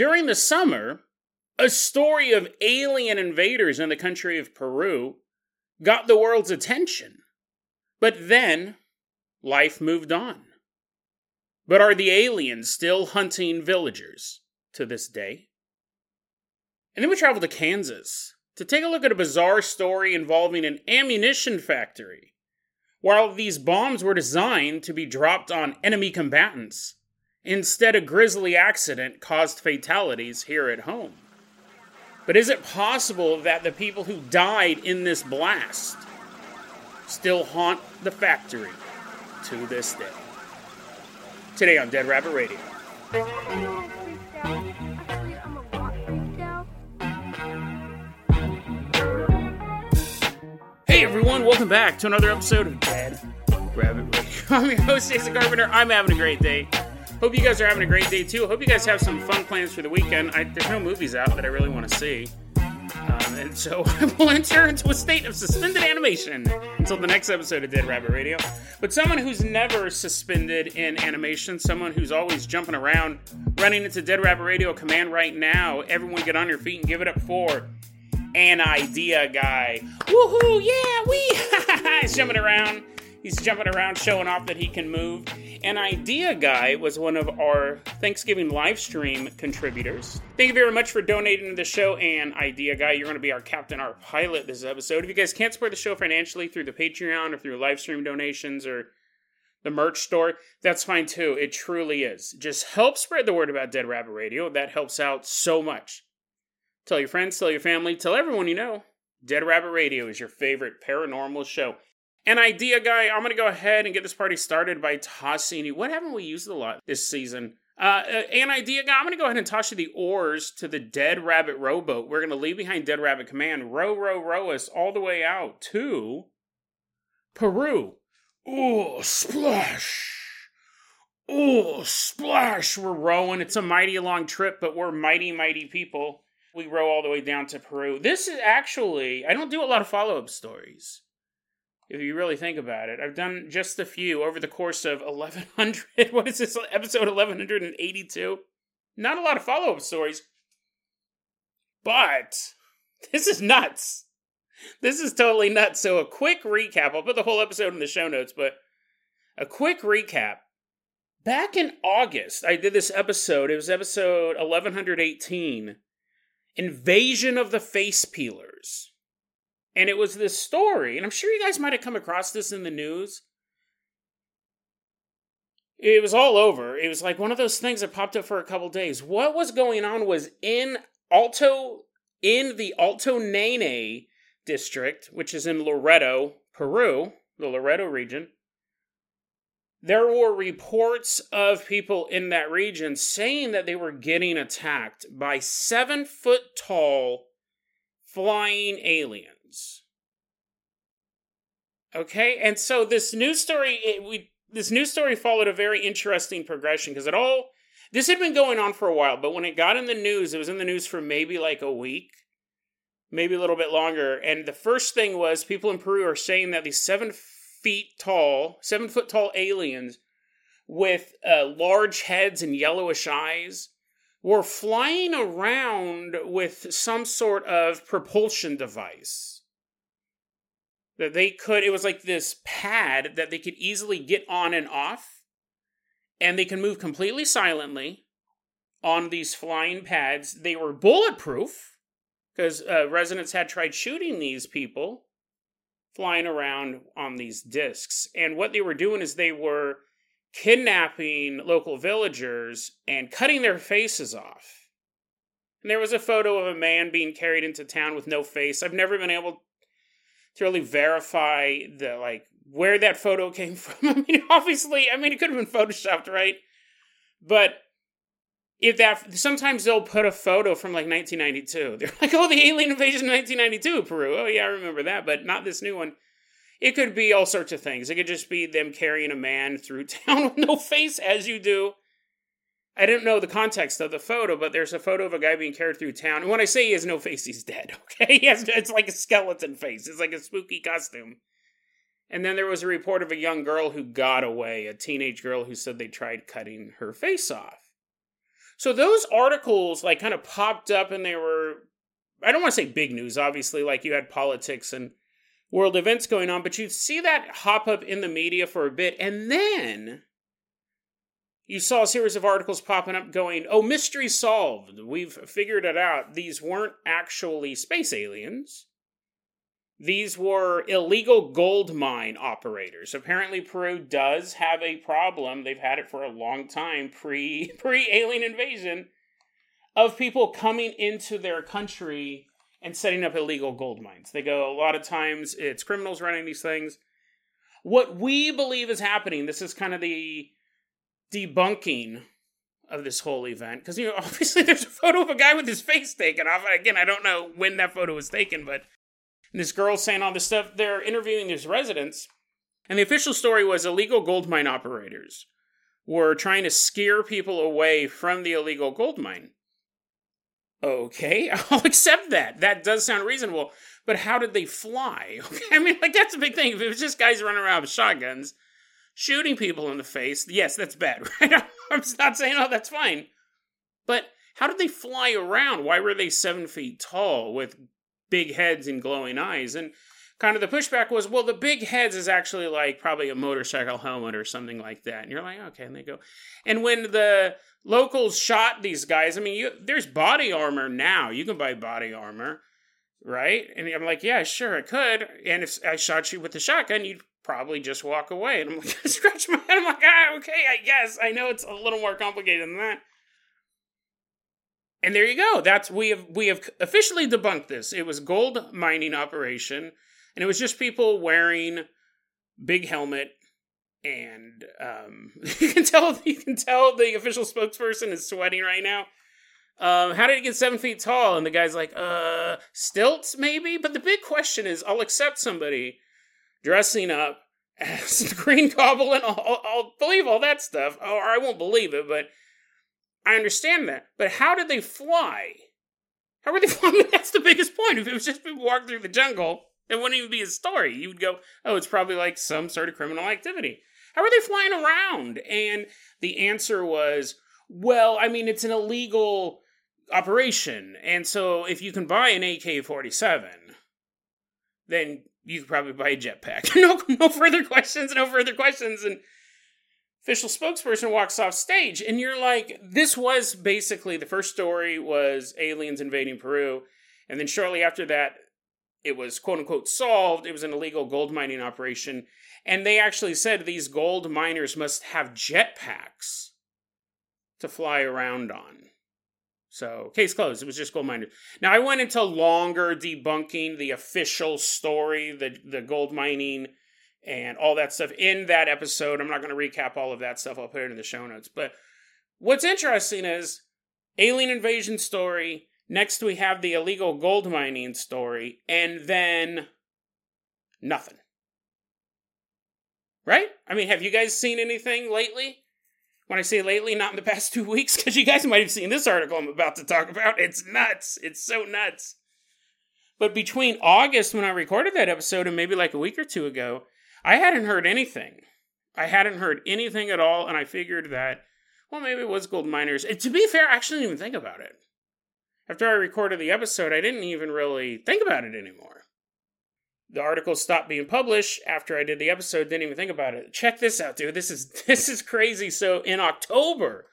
During the summer, a story of alien invaders in the country of Peru got the world's attention. But then, life moved on. But are the aliens still hunting villagers to this day? And then we travel to Kansas to take a look at a bizarre story involving an ammunition factory. While these bombs were designed to be dropped on enemy combatants, Instead, a grisly accident caused fatalities here at home. But is it possible that the people who died in this blast still haunt the factory to this day? Today on Dead Rabbit Radio. Hey everyone, welcome back to another episode of Dead Rabbit Radio. I'm your host, Jason Carpenter. I'm having a great day. Hope you guys are having a great day too. Hope you guys have some fun plans for the weekend. I, there's no movies out that I really want to see. Um, and so I will enter into a state of suspended animation until the next episode of Dead Rabbit Radio. But someone who's never suspended in animation, someone who's always jumping around, running into Dead Rabbit Radio command right now, everyone get on your feet and give it up for an idea guy. Woohoo! Yeah, we! He's jumping around. He's jumping around, showing off that he can move. And Idea Guy was one of our Thanksgiving live stream contributors. Thank you very much for donating to the show. And Idea Guy, you're going to be our captain, our pilot this episode. If you guys can't support the show financially through the Patreon or through live stream donations or the merch store, that's fine too. It truly is. Just help spread the word about Dead Rabbit Radio. That helps out so much. Tell your friends, tell your family, tell everyone you know. Dead Rabbit Radio is your favorite paranormal show. An idea, guy. I'm going to go ahead and get this party started by tossing you. What haven't we used a lot this season? Uh, uh an idea, guy. I'm going to go ahead and toss you the oars to the Dead Rabbit rowboat. We're going to leave behind Dead Rabbit Command, row, row, row us all the way out to Peru. Oh, splash! Oh, splash! We're rowing. It's a mighty long trip, but we're mighty, mighty people. We row all the way down to Peru. This is actually, I don't do a lot of follow up stories if you really think about it. I've done just a few over the course of 1100. What is this, episode 1182? Not a lot of follow up stories. But this is nuts. This is totally nuts. So, a quick recap. I'll put the whole episode in the show notes, but a quick recap. Back in August, I did this episode. It was episode 1118 Invasion of the Face Peelers. And it was this story, and I'm sure you guys might have come across this in the news. It was all over. It was like one of those things that popped up for a couple days. What was going on was in Alto, in the Alto Nanay district, which is in Loreto, Peru, the Loreto region. There were reports of people in that region saying that they were getting attacked by seven foot tall flying aliens. Okay, and so this news story, it, we this news story followed a very interesting progression because it all this had been going on for a while, but when it got in the news, it was in the news for maybe like a week, maybe a little bit longer. And the first thing was people in Peru are saying that these seven feet tall, seven foot tall aliens with uh, large heads and yellowish eyes were flying around with some sort of propulsion device that they could it was like this pad that they could easily get on and off and they can move completely silently on these flying pads. They were bulletproof because uh, residents had tried shooting these people flying around on these discs. And what they were doing is they were kidnapping local villagers and cutting their faces off. And there was a photo of a man being carried into town with no face. I've never been able to really verify the like where that photo came from. I mean, obviously, I mean it could have been photoshopped, right? But if that sometimes they'll put a photo from like 1992. They're like, "Oh, the alien invasion in 1992, Peru." Oh yeah, I remember that, but not this new one. It could be all sorts of things. It could just be them carrying a man through town with no face, as you do. I didn't know the context of the photo, but there's a photo of a guy being carried through town. And when I say he has no face, he's dead. Okay, he has, it's like a skeleton face. It's like a spooky costume. And then there was a report of a young girl who got away, a teenage girl who said they tried cutting her face off. So those articles like kind of popped up and they were I don't want to say big news, obviously, like you had politics and world events going on, but you'd see that hop up in the media for a bit, and then you saw a series of articles popping up going, oh, mystery solved. We've figured it out. These weren't actually space aliens. These were illegal gold mine operators. Apparently, Peru does have a problem. They've had it for a long time, pre pre alien invasion, of people coming into their country and setting up illegal gold mines. They go a lot of times it's criminals running these things. What we believe is happening. This is kind of the debunking of this whole event because you know obviously there's a photo of a guy with his face taken off. Again, I don't know when that photo was taken, but this girl's saying all this stuff. They're interviewing these residents. And the official story was illegal gold mine operators were trying to scare people away from the illegal gold mine. Okay, I'll accept that. That does sound reasonable. But how did they fly? I mean, like, that's a big thing. If it was just guys running around with shotguns, shooting people in the face, yes, that's bad, right? I'm not saying, oh, that's fine. But how did they fly around? Why were they seven feet tall with big heads and glowing eyes. And kind of the pushback was, well, the big heads is actually like probably a motorcycle helmet or something like that. And you're like, okay, and they go. And when the locals shot these guys, I mean, you, there's body armor now. You can buy body armor, right? And I'm like, yeah, sure, I could. And if I shot you with the shotgun, you'd probably just walk away. And I'm like, scratch my head. I'm like, ah, okay, I guess. I know it's a little more complicated than that. And there you go. That's we have we have officially debunked this. It was gold mining operation, and it was just people wearing big helmet, and um, you can tell you can tell the official spokesperson is sweating right now. Um, how did it get seven feet tall? And the guy's like, uh, stilts maybe. But the big question is, I'll accept somebody dressing up as the Green Goblin. I'll, I'll believe all that stuff, or I won't believe it, but I understand that, but how did they fly? How were they flying? That's the biggest point. If it was just people walking through the jungle, it wouldn't even be a story. You would go, oh, it's probably like some sort of criminal activity. How are they flying around? And the answer was, well, I mean, it's an illegal operation. And so if you can buy an AK 47, then you could probably buy a jetpack. no, no further questions, no further questions. And official spokesperson walks off stage and you're like this was basically the first story was aliens invading peru and then shortly after that it was quote unquote solved it was an illegal gold mining operation and they actually said these gold miners must have jetpacks to fly around on so case closed it was just gold miners now i went into longer debunking the official story the the gold mining and all that stuff in that episode. I'm not going to recap all of that stuff. I'll put it in the show notes. But what's interesting is alien invasion story. Next, we have the illegal gold mining story, and then nothing. Right? I mean, have you guys seen anything lately? When I say lately, not in the past two weeks, because you guys might have seen this article I'm about to talk about. It's nuts. It's so nuts. But between August, when I recorded that episode, and maybe like a week or two ago, I hadn't heard anything. I hadn't heard anything at all, and I figured that, well, maybe it was gold miners. And to be fair, I actually didn't even think about it. After I recorded the episode, I didn't even really think about it anymore. The article stopped being published after I did the episode, didn't even think about it. Check this out, dude. This is this is crazy. So in October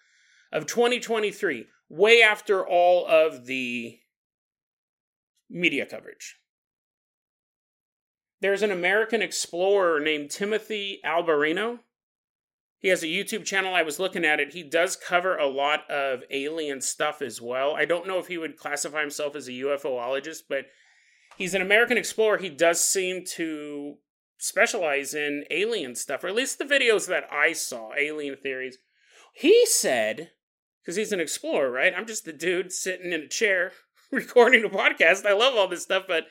of 2023, way after all of the media coverage, there's an American explorer named Timothy Alberino. He has a YouTube channel. I was looking at it. He does cover a lot of alien stuff as well. I don't know if he would classify himself as a UFOologist, but he's an American explorer. He does seem to specialize in alien stuff, or at least the videos that I saw, alien theories. He said, because he's an explorer, right? I'm just the dude sitting in a chair recording a podcast. I love all this stuff, but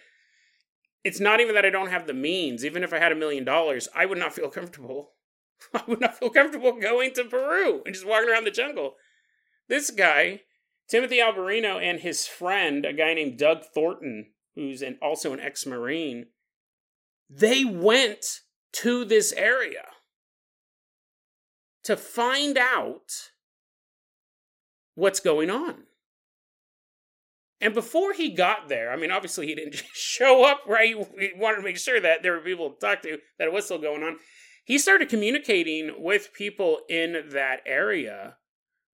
it's not even that I don't have the means. Even if I had a million dollars, I would not feel comfortable. I would not feel comfortable going to Peru and just walking around the jungle. This guy, Timothy Alberino, and his friend, a guy named Doug Thornton, who's an, also an ex Marine, they went to this area to find out what's going on. And before he got there, I mean, obviously he didn't show up, right? He wanted to make sure that there were people to talk to, that it was still going on. He started communicating with people in that area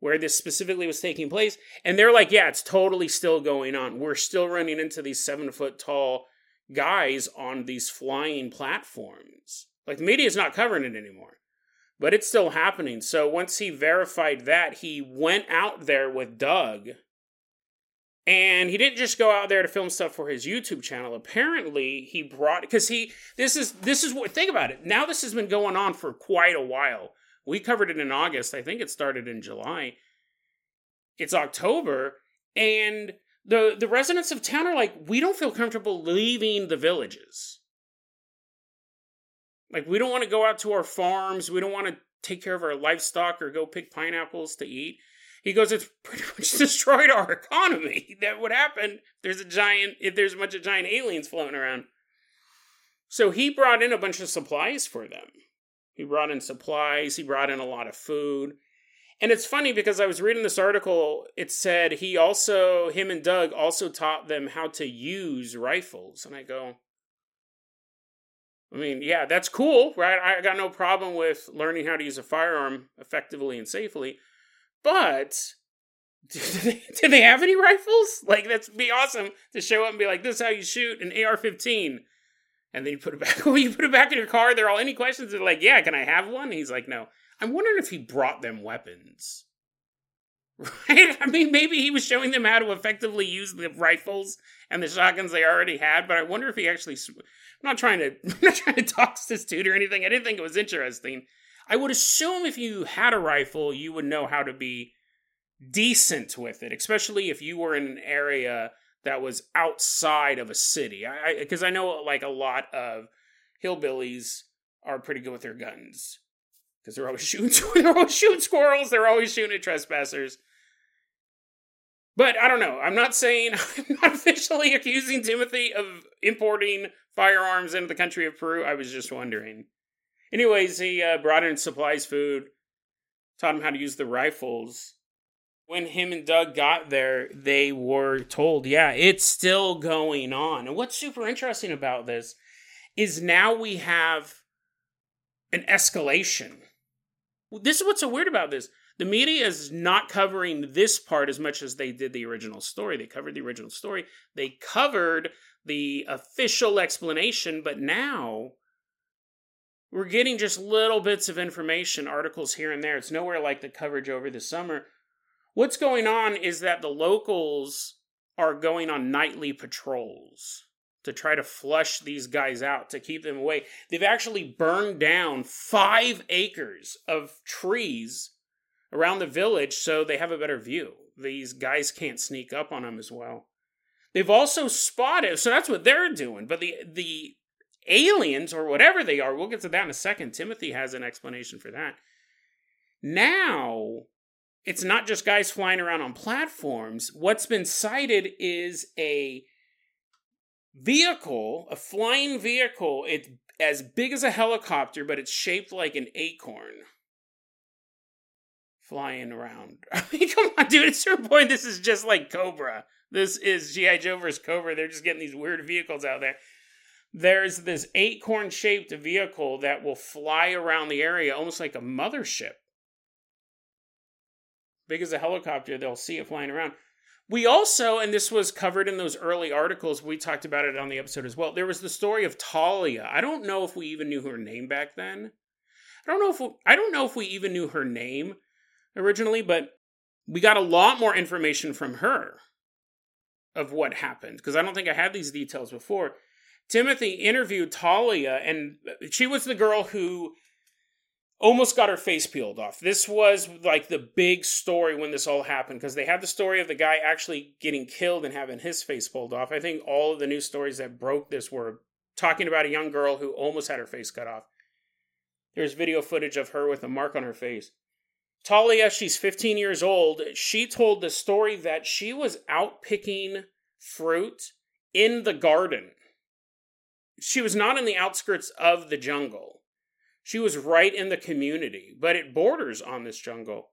where this specifically was taking place. And they're like, yeah, it's totally still going on. We're still running into these seven foot tall guys on these flying platforms. Like the media is not covering it anymore, but it's still happening. So once he verified that, he went out there with Doug. And he didn't just go out there to film stuff for his YouTube channel. Apparently, he brought because he this is this is what think about it. Now this has been going on for quite a while. We covered it in August. I think it started in July. It's October, and the the residents of town are like, we don't feel comfortable leaving the villages. Like we don't want to go out to our farms. We don't want to take care of our livestock or go pick pineapples to eat. He goes, it's pretty much destroyed our economy. That would happen there's a giant if there's a bunch of giant aliens floating around. So he brought in a bunch of supplies for them. He brought in supplies, he brought in a lot of food. And it's funny because I was reading this article, it said he also, him and Doug also taught them how to use rifles. And I go, I mean, yeah, that's cool, right? I got no problem with learning how to use a firearm effectively and safely. But did they, did they have any rifles? Like, that'd be awesome to show up and be like, this is how you shoot an AR 15. And then you put it back. You put it back in your car. They're all any questions. They're like, yeah, can I have one? And he's like, no. I'm wondering if he brought them weapons. Right? I mean, maybe he was showing them how to effectively use the rifles and the shotguns they already had, but I wonder if he actually. I'm not trying to. I'm not trying to toss this dude or anything. I didn't think it was interesting. I would assume if you had a rifle, you would know how to be decent with it, especially if you were in an area that was outside of a city. I because I, I know like a lot of hillbillies are pretty good with their guns because they're always shooting they're always shooting squirrels they're always shooting at trespassers. But i don't know i'm not saying i'm not officially accusing timothy of importing firearms into the country of peru i was just wondering. Anyways he uh, brought in supplies food taught him how to use the rifles when him and doug got there they were told yeah it's still going on and what's super interesting about this is now we have an escalation this is what's so weird about this. The media is not covering this part as much as they did the original story. They covered the original story. They covered the official explanation, but now we're getting just little bits of information, articles here and there. It's nowhere like the coverage over the summer. What's going on is that the locals are going on nightly patrols to try to flush these guys out, to keep them away. They've actually burned down five acres of trees around the village so they have a better view. These guys can't sneak up on them as well. They've also spotted, so that's what they're doing. But the the aliens or whatever they are, we'll get to that in a second. Timothy has an explanation for that. Now, it's not just guys flying around on platforms. What's been sighted is a vehicle, a flying vehicle. It's as big as a helicopter, but it's shaped like an acorn. Flying around. I mean, come on, dude. At a certain point, this is just like Cobra. This is G.I. Joe versus Cobra. They're just getting these weird vehicles out there. There's this acorn shaped vehicle that will fly around the area almost like a mothership. Big as a helicopter, they'll see it flying around. We also, and this was covered in those early articles, we talked about it on the episode as well. There was the story of Talia. I don't know if we even knew her name back then. I don't know if we, I don't know if we even knew her name originally, but we got a lot more information from her of what happened because I don't think I had these details before. Timothy interviewed Talia, and she was the girl who almost got her face peeled off. This was like the big story when this all happened because they had the story of the guy actually getting killed and having his face pulled off. I think all of the news stories that broke this were talking about a young girl who almost had her face cut off. There's video footage of her with a mark on her face. Talia, she's 15 years old. She told the story that she was out picking fruit in the garden. She was not in the outskirts of the jungle. She was right in the community, but it borders on this jungle.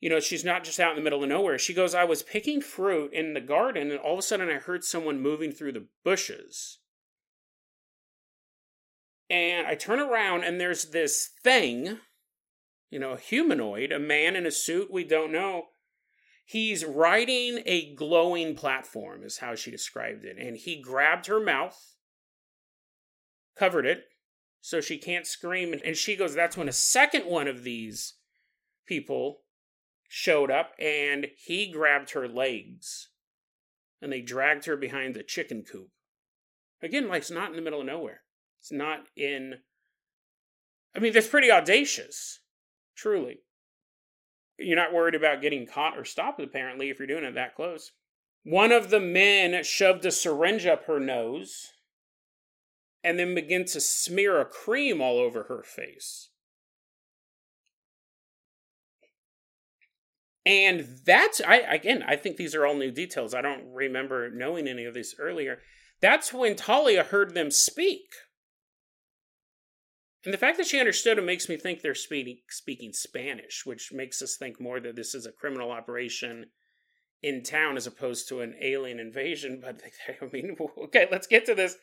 You know, she's not just out in the middle of nowhere. She goes, I was picking fruit in the garden, and all of a sudden I heard someone moving through the bushes. And I turn around, and there's this thing, you know, a humanoid, a man in a suit we don't know. He's riding a glowing platform, is how she described it. And he grabbed her mouth, covered it, so she can't scream. And she goes, That's when a second one of these people showed up and he grabbed her legs and they dragged her behind the chicken coop. Again, like it's not in the middle of nowhere. It's not in. I mean, that's pretty audacious, truly. You're not worried about getting caught or stopped, apparently, if you're doing it that close. One of the men shoved a syringe up her nose and then begin to smear a cream all over her face. And that's I again, I think these are all new details. I don't remember knowing any of this earlier. That's when Talia heard them speak. And the fact that she understood it makes me think they're speaking, speaking Spanish, which makes us think more that this is a criminal operation in town as opposed to an alien invasion. But I mean, okay, let's get to this.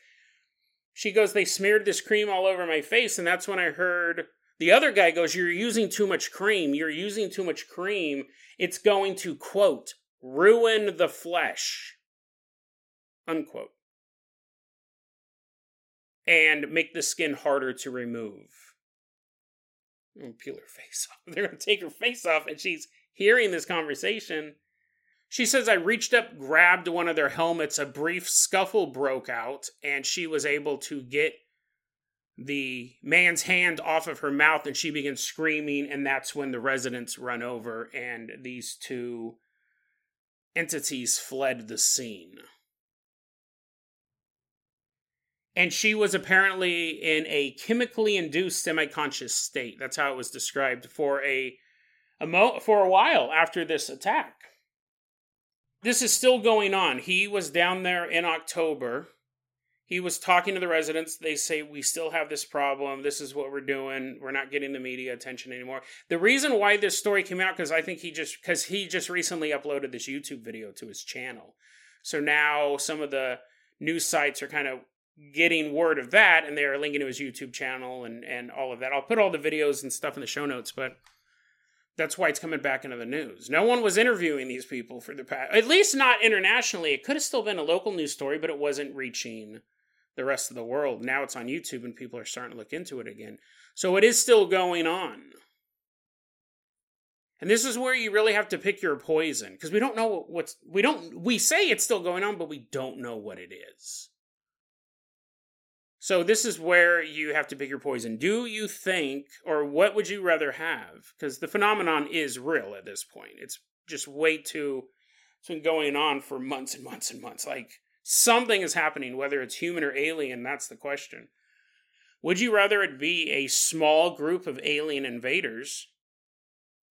She goes, They smeared this cream all over my face. And that's when I heard the other guy goes, You're using too much cream. You're using too much cream. It's going to, quote, ruin the flesh, unquote, and make the skin harder to remove. peel her face off. They're going to take her face off, and she's hearing this conversation she says, I reached up, grabbed one of their helmets, a brief scuffle broke out, and she was able to get the man's hand off of her mouth and she begins screaming and that's when the residents run over and these two entities fled the scene. And she was apparently in a chemically induced semi-conscious state. That's how it was described for a, a mo- for a while after this attack this is still going on. He was down there in October. He was talking to the residents. They say, We still have this problem. This is what we're doing. We're not getting the media attention anymore. The reason why this story came out, because I think he just, because he just recently uploaded this YouTube video to his channel. So now some of the news sites are kind of getting word of that and they're linking to his YouTube channel and, and all of that. I'll put all the videos and stuff in the show notes, but that's why it's coming back into the news. No one was interviewing these people for the past, at least not internationally. It could have still been a local news story, but it wasn't reaching the rest of the world. Now it's on YouTube and people are starting to look into it again. So it is still going on. And this is where you really have to pick your poison because we don't know what's we don't we say it's still going on, but we don't know what it is. So this is where you have to pick your poison. Do you think, or what would you rather have? Because the phenomenon is real at this point. It's just way too. It's been going on for months and months and months. Like something is happening, whether it's human or alien. That's the question. Would you rather it be a small group of alien invaders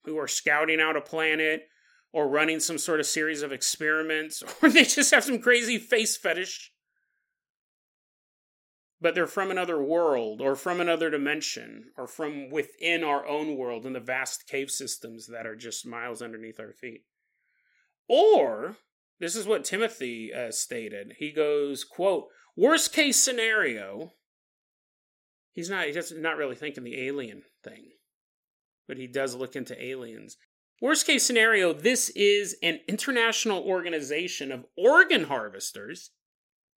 who are scouting out a planet or running some sort of series of experiments, or they just have some crazy face fetish but they're from another world or from another dimension or from within our own world in the vast cave systems that are just miles underneath our feet. Or this is what Timothy uh, stated. He goes, "quote Worst case scenario." He's not. He doesn't not really thinking the alien thing, but he does look into aliens. Worst case scenario: This is an international organization of organ harvesters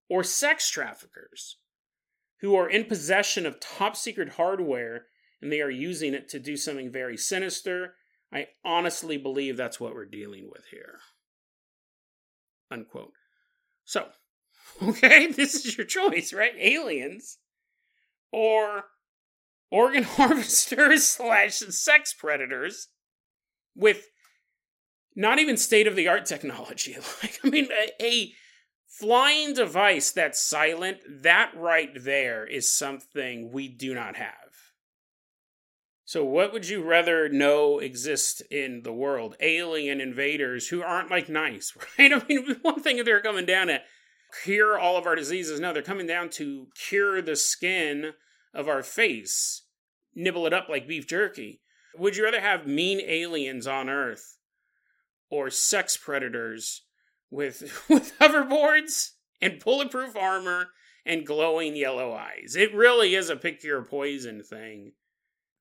or sex traffickers who are in possession of top secret hardware and they are using it to do something very sinister. I honestly believe that's what we're dealing with here. Unquote. So, okay, this is your choice, right? Aliens or organ harvesters slash sex predators with not even state of the art technology. Like, I mean, a, a, flying device that's silent, that right there is something we do not have. So, what would you rather know exist in the world? Alien invaders who aren't like nice, right? I mean, one thing if they're coming down to cure all of our diseases. No, they're coming down to cure the skin of our face, nibble it up like beef jerky. Would you rather have mean aliens on Earth or sex predators with with hoverboards and bulletproof armor and glowing yellow eyes? It really is a pick your poison thing.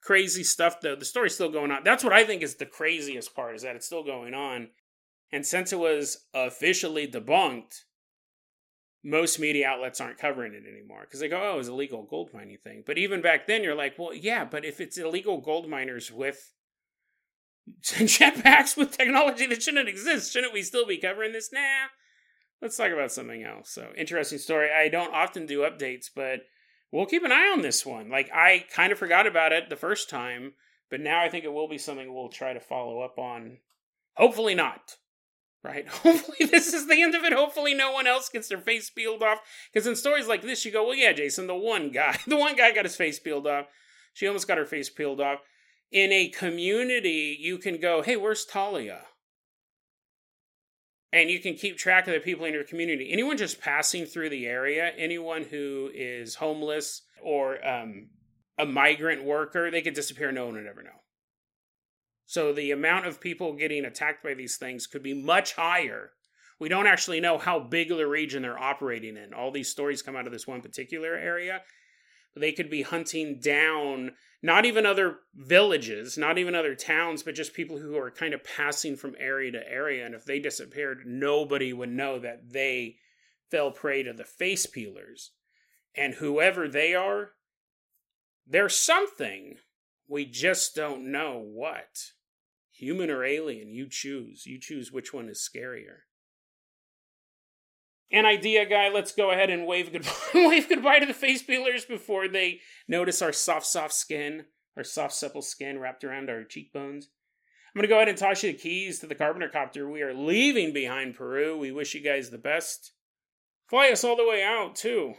Crazy stuff though. The story's still going on. That's what I think is the craziest part is that it's still going on. And since it was officially debunked, most media outlets aren't covering it anymore because they go, oh, it's illegal gold mining thing. But even back then, you're like, well, yeah, but if it's illegal gold miners with jetpacks with technology that shouldn't exist, shouldn't we still be covering this? Nah, let's talk about something else. So, interesting story. I don't often do updates, but we'll keep an eye on this one. Like, I kind of forgot about it the first time, but now I think it will be something we'll try to follow up on. Hopefully, not right? Hopefully, this is the end of it. Hopefully, no one else gets their face peeled off. Because in stories like this, you go, well, yeah, Jason, the one guy, the one guy got his face peeled off. She almost got her face peeled off. In a community, you can go, hey, where's Talia? And you can keep track of the people in your community. Anyone just passing through the area, anyone who is homeless or um, a migrant worker, they could disappear. No one would ever know. So the amount of people getting attacked by these things could be much higher. We don't actually know how big of the region they're operating in. All these stories come out of this one particular area. They could be hunting down not even other villages, not even other towns, but just people who are kind of passing from area to area. And if they disappeared, nobody would know that they fell prey to the face peelers. And whoever they are, they're something. We just don't know what. Human or alien, you choose. You choose which one is scarier. An idea, guy. Let's go ahead and wave goodbye. wave goodbye to the face peelers before they notice our soft, soft skin, our soft, supple skin wrapped around our cheekbones. I'm gonna go ahead and toss you the keys to the Carpenter copter. We are leaving behind Peru. We wish you guys the best. Fly us all the way out to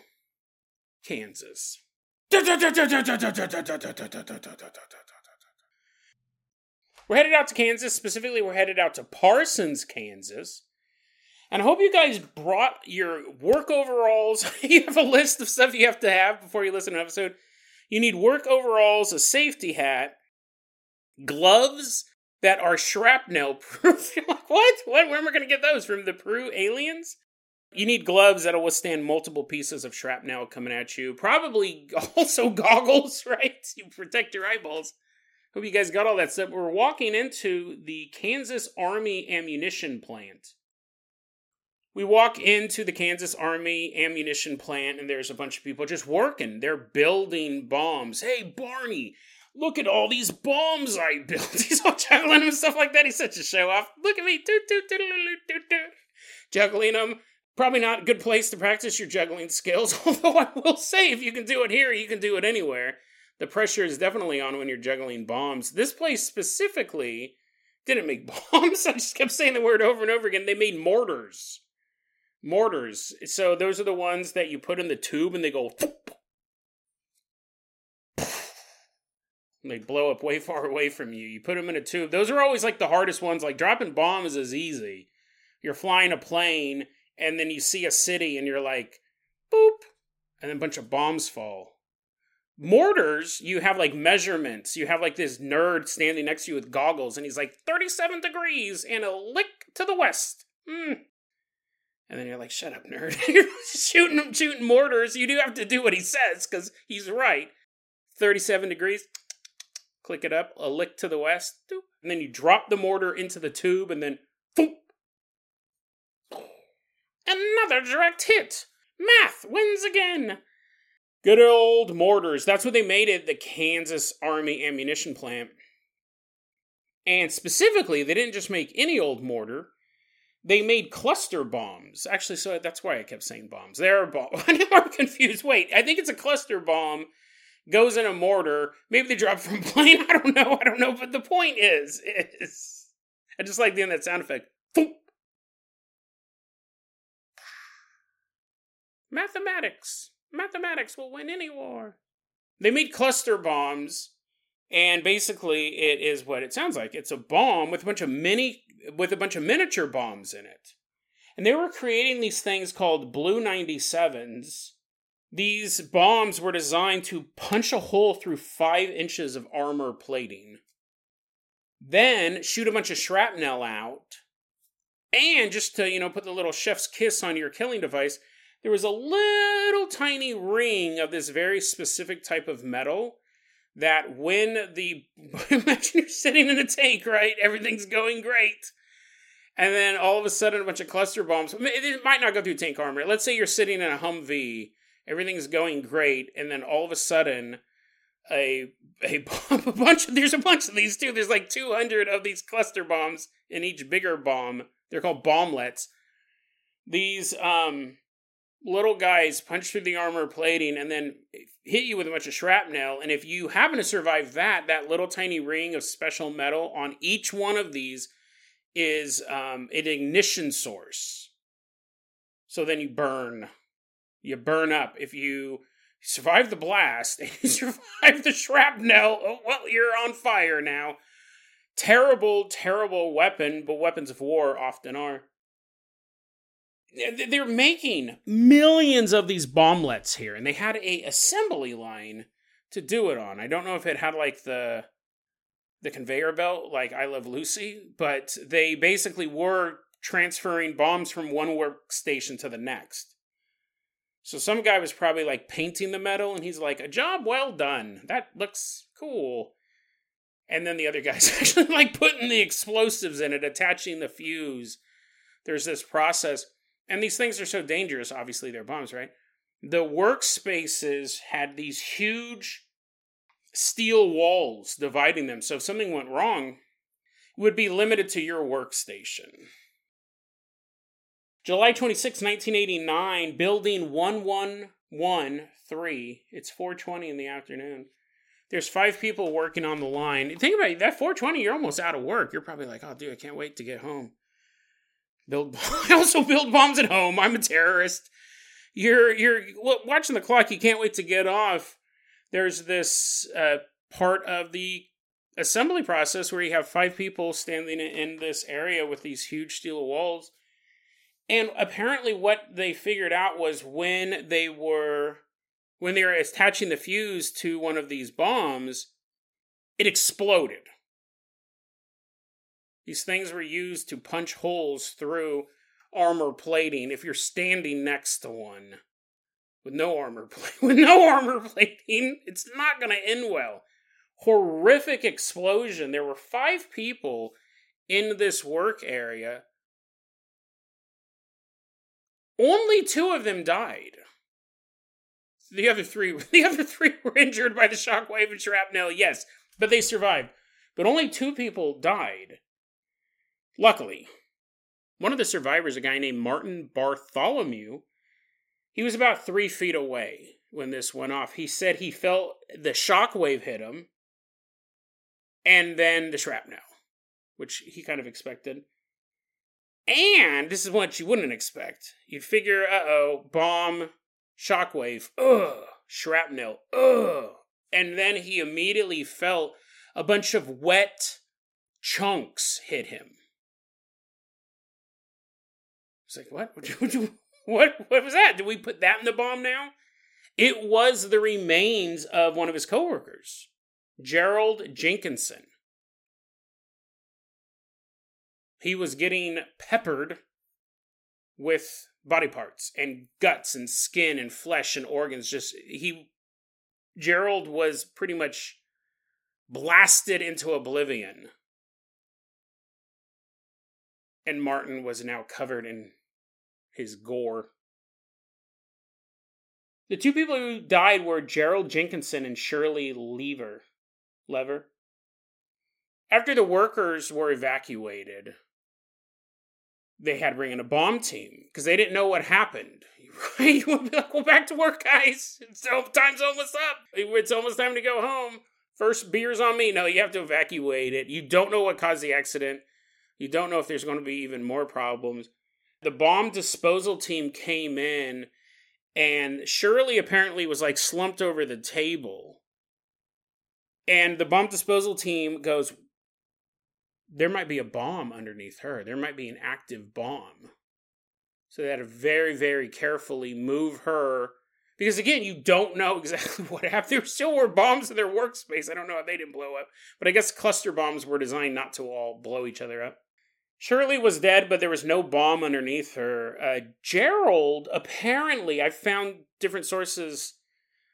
Kansas. We're headed out to Kansas. Specifically, we're headed out to Parsons, Kansas. And I hope you guys brought your work overalls. you have a list of stuff you have to have before you listen to an episode. You need work overalls, a safety hat, gloves that are shrapnel proof. What? What? Where am I going to get those? From the Peru aliens? You need gloves that'll withstand multiple pieces of shrapnel coming at you. Probably also goggles, right? You protect your eyeballs. Hope you guys got all that stuff. We're walking into the Kansas Army ammunition plant. We walk into the Kansas Army ammunition plant, and there's a bunch of people just working. They're building bombs. Hey, Barney, look at all these bombs I built. He's all juggling them and stuff like that. He's such a show off. Look at me. Juggling them. Probably not a good place to practice your juggling skills, although I will say if you can do it here, you can do it anywhere the pressure is definitely on when you're juggling bombs. This place specifically didn't make bombs. I just kept saying the word over and over again. They made mortars. Mortars. So those are the ones that you put in the tube and they go. And they blow up way far away from you. You put them in a tube. Those are always like the hardest ones. Like dropping bombs is easy. You're flying a plane and then you see a city and you're like, boop, and then a bunch of bombs fall mortars you have like measurements you have like this nerd standing next to you with goggles and he's like 37 degrees and a lick to the west mm. And then you're like shut up nerd. You're shooting shooting mortars. You do have to do what he says because he's right. 37 degrees. Click it up. A lick to the west. And then you drop the mortar into the tube and then another direct hit. Math wins again. Good old mortars. That's what they made at the Kansas Army ammunition plant. And specifically, they didn't just make any old mortar. They made cluster bombs. Actually, so that's why I kept saying bombs. They're bombs. I'm confused. Wait, I think it's a cluster bomb goes in a mortar. Maybe they drop from a plane. I don't know. I don't know. But the point is, is I just like doing that sound effect. Mathematics. Mathematics will win any war. They made cluster bombs, and basically it is what it sounds like. It's a bomb with a bunch of mini with a bunch of miniature bombs in it. And they were creating these things called BLU-97s. These bombs were designed to punch a hole through five inches of armor plating, then shoot a bunch of shrapnel out, and just to, you know, put the little chef's kiss on your killing device, there was a little tiny ring of this very specific type of metal that when the imagine you're sitting in a tank, right? Everything's going great. And then all of a sudden, a bunch of cluster bombs. It might not go through tank armor. Let's say you're sitting in a Humvee, everything's going great, and then all of a sudden, a a, bomb, a bunch of there's a bunch of these too. There's like 200 of these cluster bombs in each bigger bomb. They're called bomblets. These um little guys punch through the armor plating and then hit you with a bunch of shrapnel. And if you happen to survive that, that little tiny ring of special metal on each one of these is um, an ignition source. So then you burn. You burn up. If you survive the blast and you survive the shrapnel, oh, well, you're on fire now. Terrible, terrible weapon, but weapons of war often are. They're making millions of these bomblets here, and they had a assembly line to do it on. I don't know if it had like the the conveyor belt like I Love Lucy, but they basically were transferring bombs from one workstation to the next. So some guy was probably like painting the metal and he's like, a job well done. That looks cool. And then the other guy's actually like putting the explosives in it, attaching the fuse. There's this process. And these things are so dangerous. Obviously, they're bombs, right? The workspaces had these huge steel walls dividing them. So if something went wrong, it would be limited to your workstation. July 26, 1989, building 1113. It's 4:20 in the afternoon. There's five people working on the line. Think about it, that 420, you're almost out of work. You're probably like, "Oh, dude, I can't wait to get home." Build I also build bombs at home. I'm a terrorist. You're you're watching the clock. You can't wait to get off there's this uh, part of the assembly process where you have five people standing in this area with these huge steel walls. And apparently, what they figured out was when they were when they were attaching the fuse to one of these bombs, it exploded. These things were used to punch holes through armor plating if you're standing next to one with no armor plate with no armor plating. It's not going to end well. Horrific explosion. There were five people in this work area. Only two of them died. The other three the other three were injured by the shockwave and shrapnel yes but they survived. But only two people died luckily one of the survivors a guy named martin bartholomew he was about three feet away when this went off. He said he felt the shockwave hit him and then the shrapnel, which he kind of expected. And this is what you wouldn't expect. You'd figure, uh oh, bomb, shockwave, ugh, shrapnel, ugh. And then he immediately felt a bunch of wet chunks hit him. It's like, what? What what was that? Did we put that in the bomb now? It was the remains of one of his coworkers, Gerald Jenkinson. He was getting peppered with body parts and guts and skin and flesh and organs. Just he Gerald was pretty much blasted into oblivion. And Martin was now covered in his gore. The two people who died were Gerald Jenkinson and Shirley Lever. Lever. After the workers were evacuated, they had to bring in a bomb team because they didn't know what happened. Right? You would be like, well, back to work, guys. It's time's almost up. It's almost time to go home. First beer's on me. No, you have to evacuate it. You don't know what caused the accident. You don't know if there's going to be even more problems. The bomb disposal team came in, and Shirley apparently was like slumped over the table. And the bomb disposal team goes, There might be a bomb underneath her. There might be an active bomb. So they had to very, very carefully move her because again, you don't know exactly what happened. There still were bombs in their workspace. I don't know how they didn't blow up, but I guess cluster bombs were designed not to all blow each other up. Shirley was dead, but there was no bomb underneath her. Uh, Gerald, apparently, I found different sources.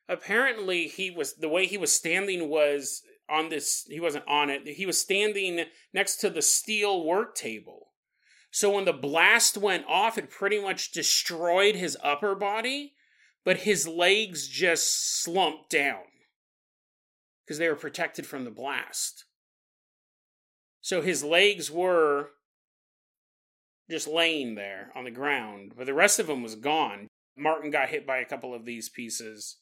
Apparently, he was the way he was standing was on this. He wasn't on it. He was standing next to the steel work table. So when the blast went off, it pretty much destroyed his upper body but his legs just slumped down because they were protected from the blast. So his legs were just laying there on the ground, but the rest of him was gone. Martin got hit by a couple of these pieces.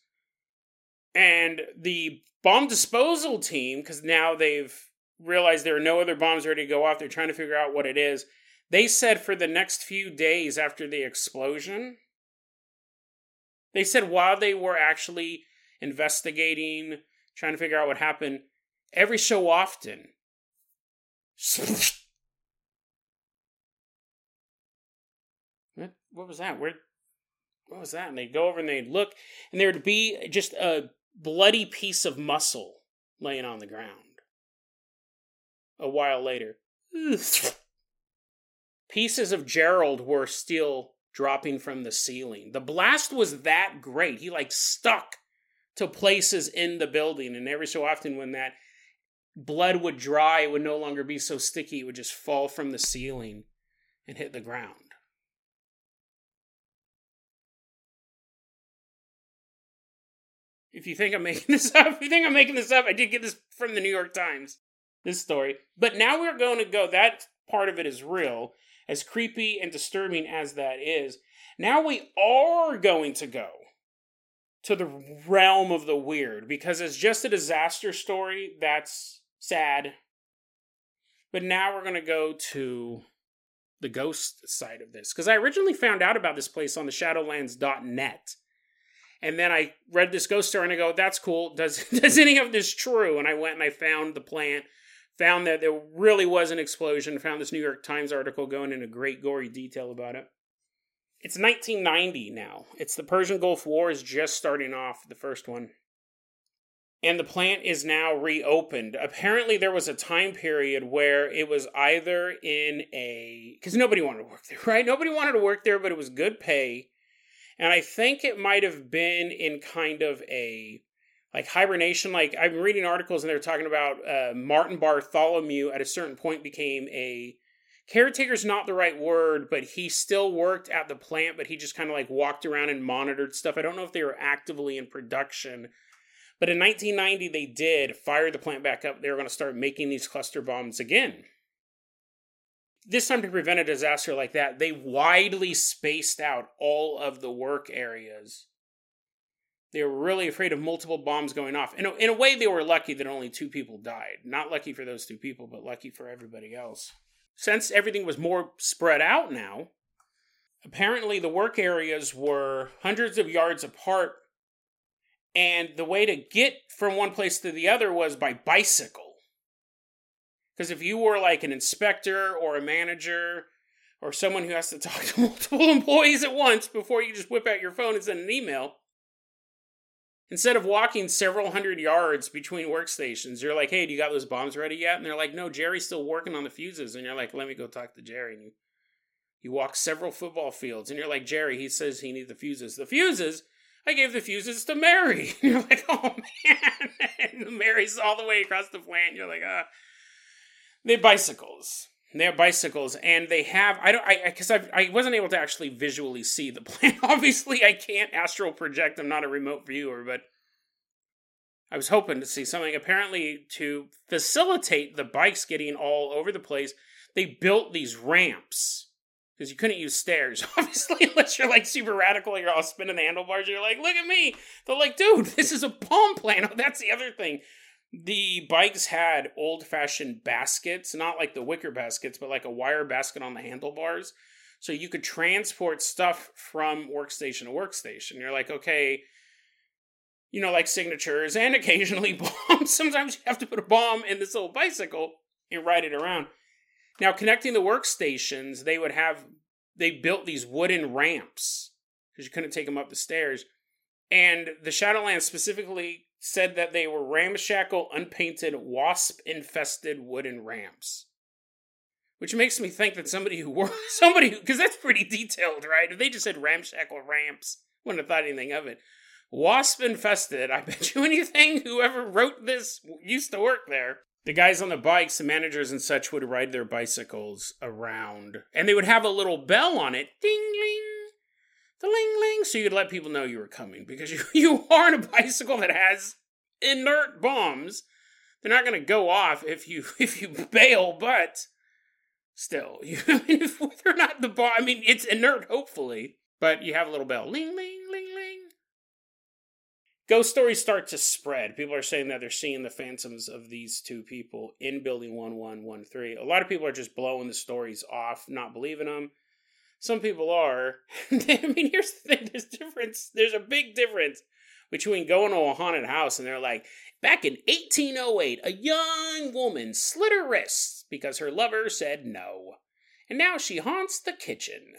And the bomb disposal team, because now they've realized there are no other bombs ready to go off, they're trying to figure out what it is. They said for the next few days after the explosion, they said while they were actually investigating, trying to figure out what happened, every so often, what, was that? Where, what was that? And they'd go over and they'd look, and there'd be just a bloody piece of muscle laying on the ground. A while later, pieces of Gerald were still dropping from the ceiling. The blast was that great. He like stuck to places in the building, and every so often when that blood would dry, it would no longer be so sticky. It would just fall from the ceiling and hit the ground. If you think I'm making this up, if you think I'm making this up, I did get this from the New York Times. This story. But now we're going to go, that part of it is real as creepy and disturbing as that is, now we are going to go to the realm of the weird because it's just a disaster story that's sad. But now we're going to go to the ghost side of this because I originally found out about this place on the shadowlands.net. And then I read this ghost story and I go, that's cool. Does does any of this true? And I went and I found the plant found that there really was an explosion, found this New York Times article going into great gory detail about it. It's 1990 now. It's the Persian Gulf War is just starting off, the first one. And the plant is now reopened. Apparently, there was a time period where it was either in a. Because nobody wanted to work there, right? Nobody wanted to work there, but it was good pay. And I think it might have been in kind of a like hibernation. Like I'm reading articles and they're talking about uh, Martin Bartholomew at a certain point became a caretaker's not the right word, but he still worked at the plant, but he just kind of like walked around and monitored stuff. I don't know if they were actively in production. But in 1990, they did fire the plant back up. They were going to start making these cluster bombs again. This time, to prevent a disaster like that, they widely spaced out all of the work areas they were really afraid of multiple bombs going off. In a, in a way, they were lucky that only two people died. Not lucky for those two people, but lucky for everybody else. Since everything was more spread out now, apparently the work areas were hundreds of yards apart, and the way to get from one place to the other was by bicycle. Because if you were like an inspector or a manager or someone who has to talk to multiple employees at once before you just whip out your phone and send an email, Instead of walking several hundred yards between workstations, you're like, hey, do you got those bombs ready yet? And they're like, no, Jerry's still working on the fuses. And you're like, let me go talk to Jerry. And you, you walk several football fields, and you're like, Jerry, he says he needs the fuses. The fuses? I gave the fuses to Mary. And you're like, oh man. And Mary's all the way across the plant. You're like, ah. They're bicycles. They're bicycles, and they have. I don't. I because I I wasn't able to actually visually see the plant. Obviously, I can't astral project. I'm not a remote viewer, but I was hoping to see something. Apparently, to facilitate the bikes getting all over the place, they built these ramps because you couldn't use stairs, obviously, unless you're like super radical. You're all spinning the handlebars. You're like, look at me. They're like, dude, this is a palm plant. Oh, that's the other thing. The bikes had old fashioned baskets, not like the wicker baskets, but like a wire basket on the handlebars. So you could transport stuff from workstation to workstation. You're like, okay, you know, like signatures and occasionally bombs. Sometimes you have to put a bomb in this little bicycle and ride it around. Now, connecting the workstations, they would have, they built these wooden ramps because you couldn't take them up the stairs. And the Shadowlands specifically said that they were ramshackle, unpainted, wasp infested wooden ramps. Which makes me think that somebody who worked, somebody who, because that's pretty detailed, right? If they just said ramshackle ramps, wouldn't have thought anything of it. Wasp infested, I bet you anything, whoever wrote this used to work there. The guys on the bikes, the managers and such, would ride their bicycles around, and they would have a little bell on it, ding ling, the ling ling, so you'd let people know you were coming because you you are on a bicycle that has inert bombs. They're not going to go off if you if you bail, but still, you, if or not the bomb, I mean, it's inert, hopefully, but you have a little bell, ling ling ling ling. Ghost stories start to spread. People are saying that they're seeing the phantoms of these two people in building 1113. A lot of people are just blowing the stories off, not believing them. Some people are. I mean, here's the thing there's difference. There's a big difference between going to a haunted house and they're like, back in 1808, a young woman slit her wrists because her lover said no. And now she haunts the kitchen.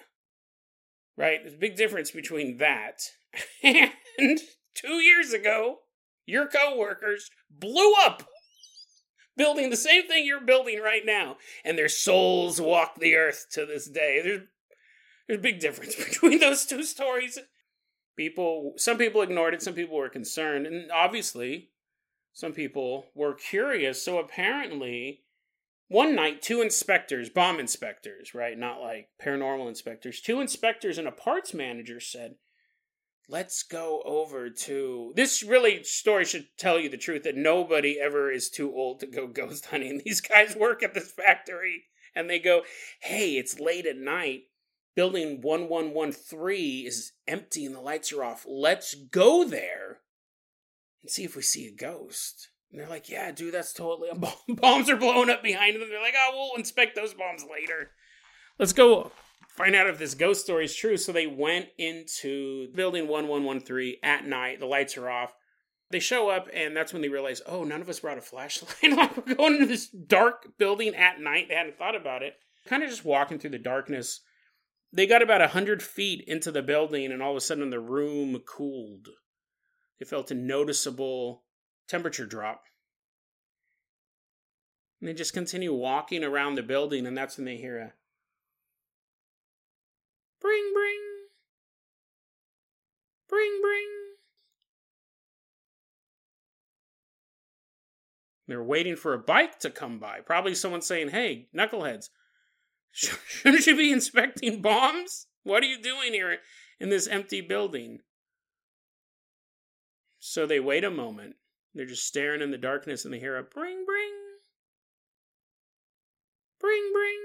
Right? There's a big difference between that and two years ago, your coworkers blew up building the same thing you're building right now, and their souls walk the earth to this day. There's there's a big difference between those two stories. People, some people ignored it, some people were concerned, and obviously, some people were curious. So apparently, one night, two inspectors, bomb inspectors, right, not like paranormal inspectors, two inspectors and a parts manager said let's go over to this really story should tell you the truth that nobody ever is too old to go ghost hunting these guys work at this factory and they go hey it's late at night building 1113 is empty and the lights are off let's go there and see if we see a ghost and they're like yeah dude that's totally bombs are blowing up behind them they're like oh we'll inspect those bombs later let's go find out if this ghost story is true. So they went into building 1113 at night. The lights are off. They show up, and that's when they realize, oh, none of us brought a flashlight. like, we're going into this dark building at night. They hadn't thought about it. Kind of just walking through the darkness. They got about a 100 feet into the building, and all of a sudden the room cooled. They felt a noticeable temperature drop. And they just continue walking around the building, and that's when they hear a Bring, bring. Bring, bring. They're waiting for a bike to come by. Probably someone saying, hey, knuckleheads, shouldn't you be inspecting bombs? What are you doing here in this empty building? So they wait a moment. They're just staring in the darkness and they hear a bring, bring. Bring, bring.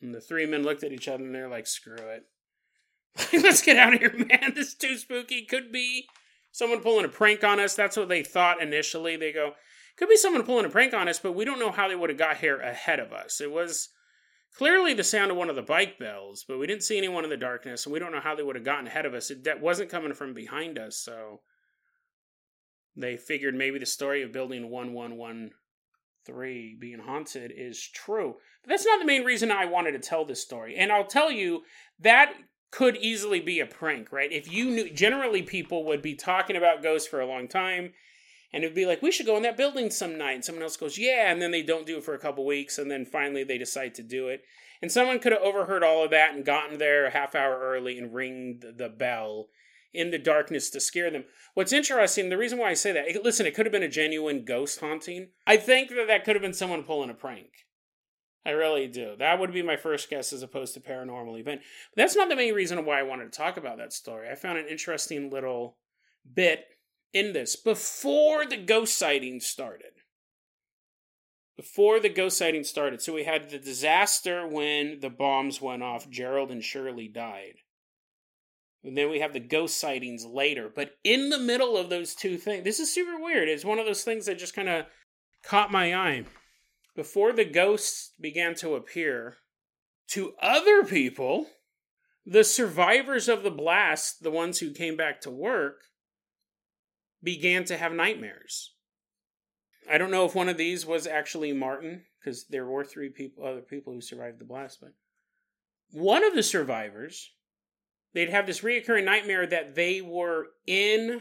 And the three men looked at each other and they're like, screw it. Let's get out of here, man. This is too spooky. Could be someone pulling a prank on us. That's what they thought initially. They go, could be someone pulling a prank on us, but we don't know how they would have got here ahead of us. It was clearly the sound of one of the bike bells, but we didn't see anyone in the darkness, and we don't know how they would have gotten ahead of us. It that wasn't coming from behind us, so they figured maybe the story of building 1113 being haunted is true. But that's not the main reason I wanted to tell this story. And I'll tell you that could easily be a prank, right? If you knew, generally people would be talking about ghosts for a long time, and it'd be like, we should go in that building some night. And someone else goes, yeah, and then they don't do it for a couple weeks, and then finally they decide to do it. And someone could have overheard all of that and gotten there a half hour early and ring the bell in the darkness to scare them. What's interesting, the reason why I say that, listen, it could have been a genuine ghost haunting. I think that that could have been someone pulling a prank. I really do. That would be my first guess as opposed to paranormal event. But that's not the main reason why I wanted to talk about that story. I found an interesting little bit in this before the ghost sightings started. before the ghost sighting started. So we had the disaster when the bombs went off, Gerald and Shirley died. And then we have the ghost sightings later. But in the middle of those two things, this is super weird. It's one of those things that just kind of caught my eye. Before the ghosts began to appear to other people, the survivors of the blast, the ones who came back to work, began to have nightmares. I don't know if one of these was actually Martin, because there were three people, other people who survived the blast, but one of the survivors, they'd have this reoccurring nightmare that they were in,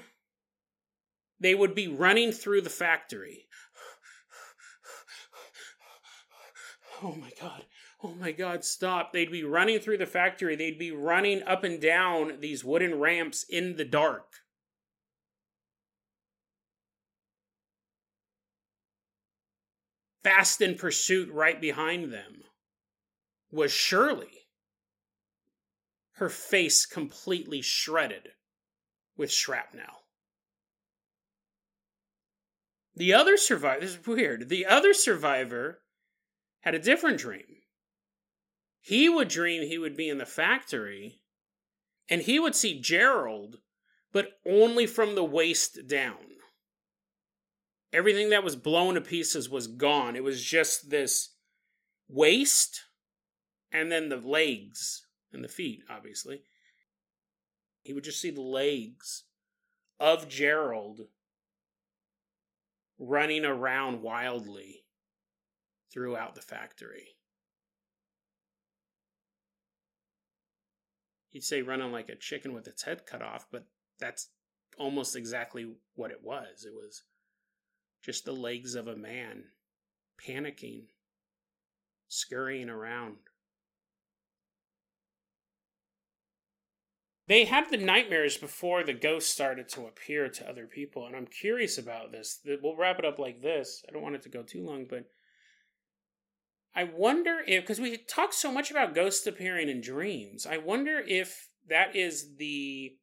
they would be running through the factory. Oh my God oh my god, stop. They'd be running through the factory. They'd be running up and down these wooden ramps in the dark. Fast in pursuit right behind them was Shirley. Her face completely shredded with shrapnel. The other survivor, this is weird. The other survivor had a different dream. He would dream he would be in the factory and he would see Gerald, but only from the waist down. Everything that was blown to pieces was gone. It was just this waist and then the legs and the feet, obviously. He would just see the legs of Gerald running around wildly throughout the factory. He'd say running like a chicken with its head cut off, but that's almost exactly what it was. It was just the legs of a man panicking, scurrying around. They had the nightmares before the ghosts started to appear to other people, and I'm curious about this. We'll wrap it up like this. I don't want it to go too long, but I wonder if, because we talk so much about ghosts appearing in dreams, I wonder if that is the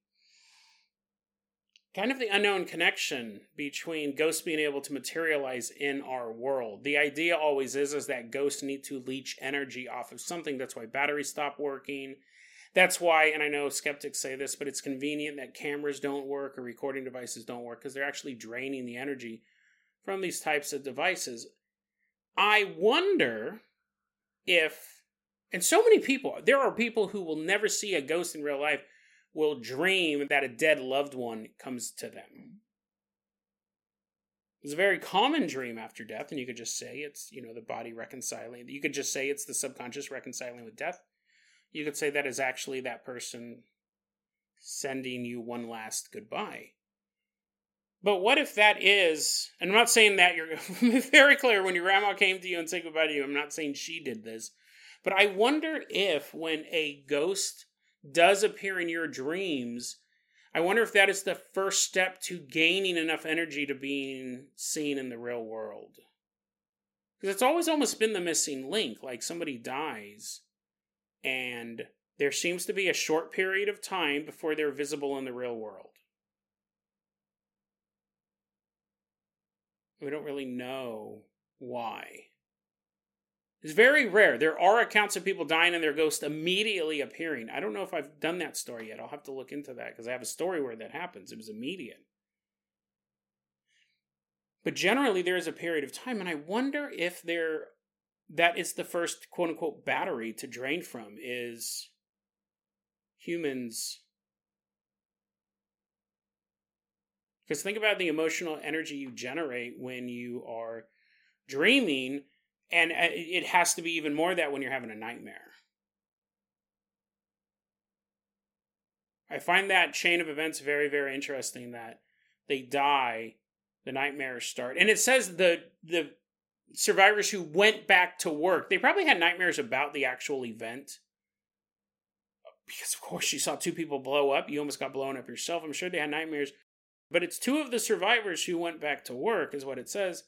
kind of the unknown connection between ghosts being able to materialize in our world. The idea always is is that ghosts need to leech energy off of something. That's why batteries stop working. That's why, and I know skeptics say this, but it's convenient that cameras don't work or recording devices don't work because they're actually draining the energy from these types of devices. I wonder if, and so many people, there are people who will never see a ghost in real life, will dream that a dead loved one comes to them. It's a very common dream after death, and you could just say it's, you know, the body reconciling. You could just say it's the subconscious reconciling with death. You could say that is actually that person sending you one last goodbye. But what if that is, and I'm not saying that you're very clear when your grandma came to you and said goodbye to you, I'm not saying she did this, but I wonder if when a ghost does appear in your dreams, I wonder if that is the first step to gaining enough energy to being seen in the real world. Because it's always almost been the missing link. Like somebody dies, and there seems to be a short period of time before they're visible in the real world. We don't really know why. It's very rare. There are accounts of people dying and their ghost immediately appearing. I don't know if I've done that story yet. I'll have to look into that because I have a story where that happens. It was immediate. But generally, there is a period of time, and I wonder if there that is the first quote unquote battery to drain from is humans Because think about the emotional energy you generate when you are dreaming, and uh, it has to be even more that when you're having a nightmare. I find that chain of events very, very interesting that they die, the nightmares start. And it says the the survivors who went back to work, they probably had nightmares about the actual event. Because of course you saw two people blow up, you almost got blown up yourself. I'm sure they had nightmares but it's two of the survivors who went back to work, is what it says.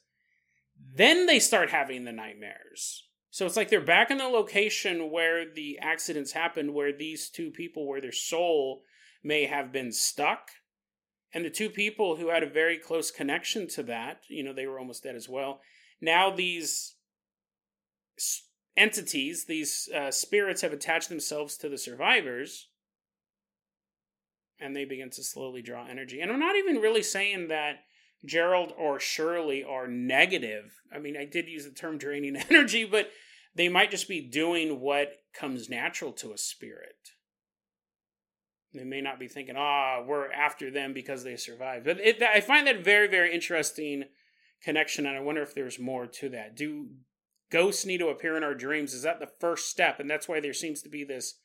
Then they start having the nightmares. So it's like they're back in the location where the accidents happened, where these two people, where their soul may have been stuck. And the two people who had a very close connection to that, you know, they were almost dead as well. Now these entities, these uh, spirits have attached themselves to the survivors and they begin to slowly draw energy. And I'm not even really saying that Gerald or Shirley are negative. I mean, I did use the term draining energy, but they might just be doing what comes natural to a spirit. They may not be thinking, ah, oh, we're after them because they survived. But it, I find that very, very interesting connection, and I wonder if there's more to that. Do ghosts need to appear in our dreams? Is that the first step? And that's why there seems to be this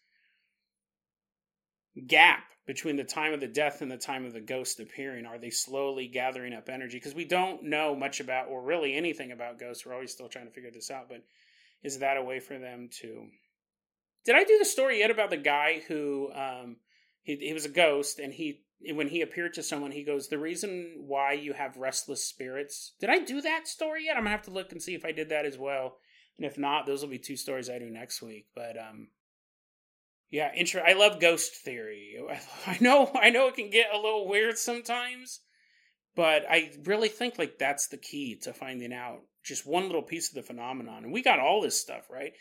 gap between the time of the death and the time of the ghost appearing? Are they slowly gathering up energy? Because we don't know much about, or really anything about ghosts. We're always still trying to figure this out. But is that a way for them to? Did I do the story yet about the guy who um, he he was a ghost and he when he appeared to someone he goes the reason why you have restless spirits. Did I do that story yet? I'm gonna have to look and see if I did that as well. And if not, those will be two stories I do next week. But um, yeah, intro. I love ghost theory. I know, I know, it can get a little weird sometimes, but I really think like that's the key to finding out just one little piece of the phenomenon. And we got all this stuff right.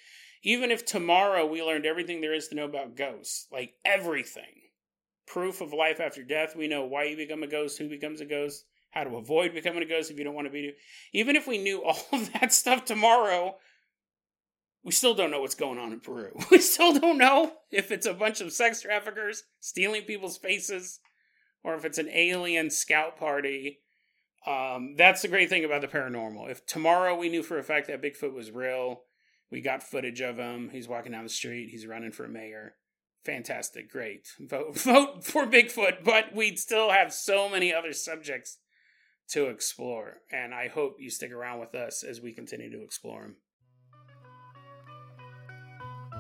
Even if tomorrow we learned everything there is to know about ghosts, like everything, proof of life after death. We know why you become a ghost, who becomes a ghost, how to avoid becoming a ghost if you don't want to be. Even if we knew all of that stuff tomorrow, we still don't know what's going on in Peru. We still don't know if it's a bunch of sex traffickers stealing people's faces or if it's an alien scout party. Um, that's the great thing about the paranormal. If tomorrow we knew for a fact that Bigfoot was real, we got footage of him, he's walking down the street, he's running for mayor. Fantastic, great. Vote vote for Bigfoot, but we'd still have so many other subjects to explore. And I hope you stick around with us as we continue to explore them.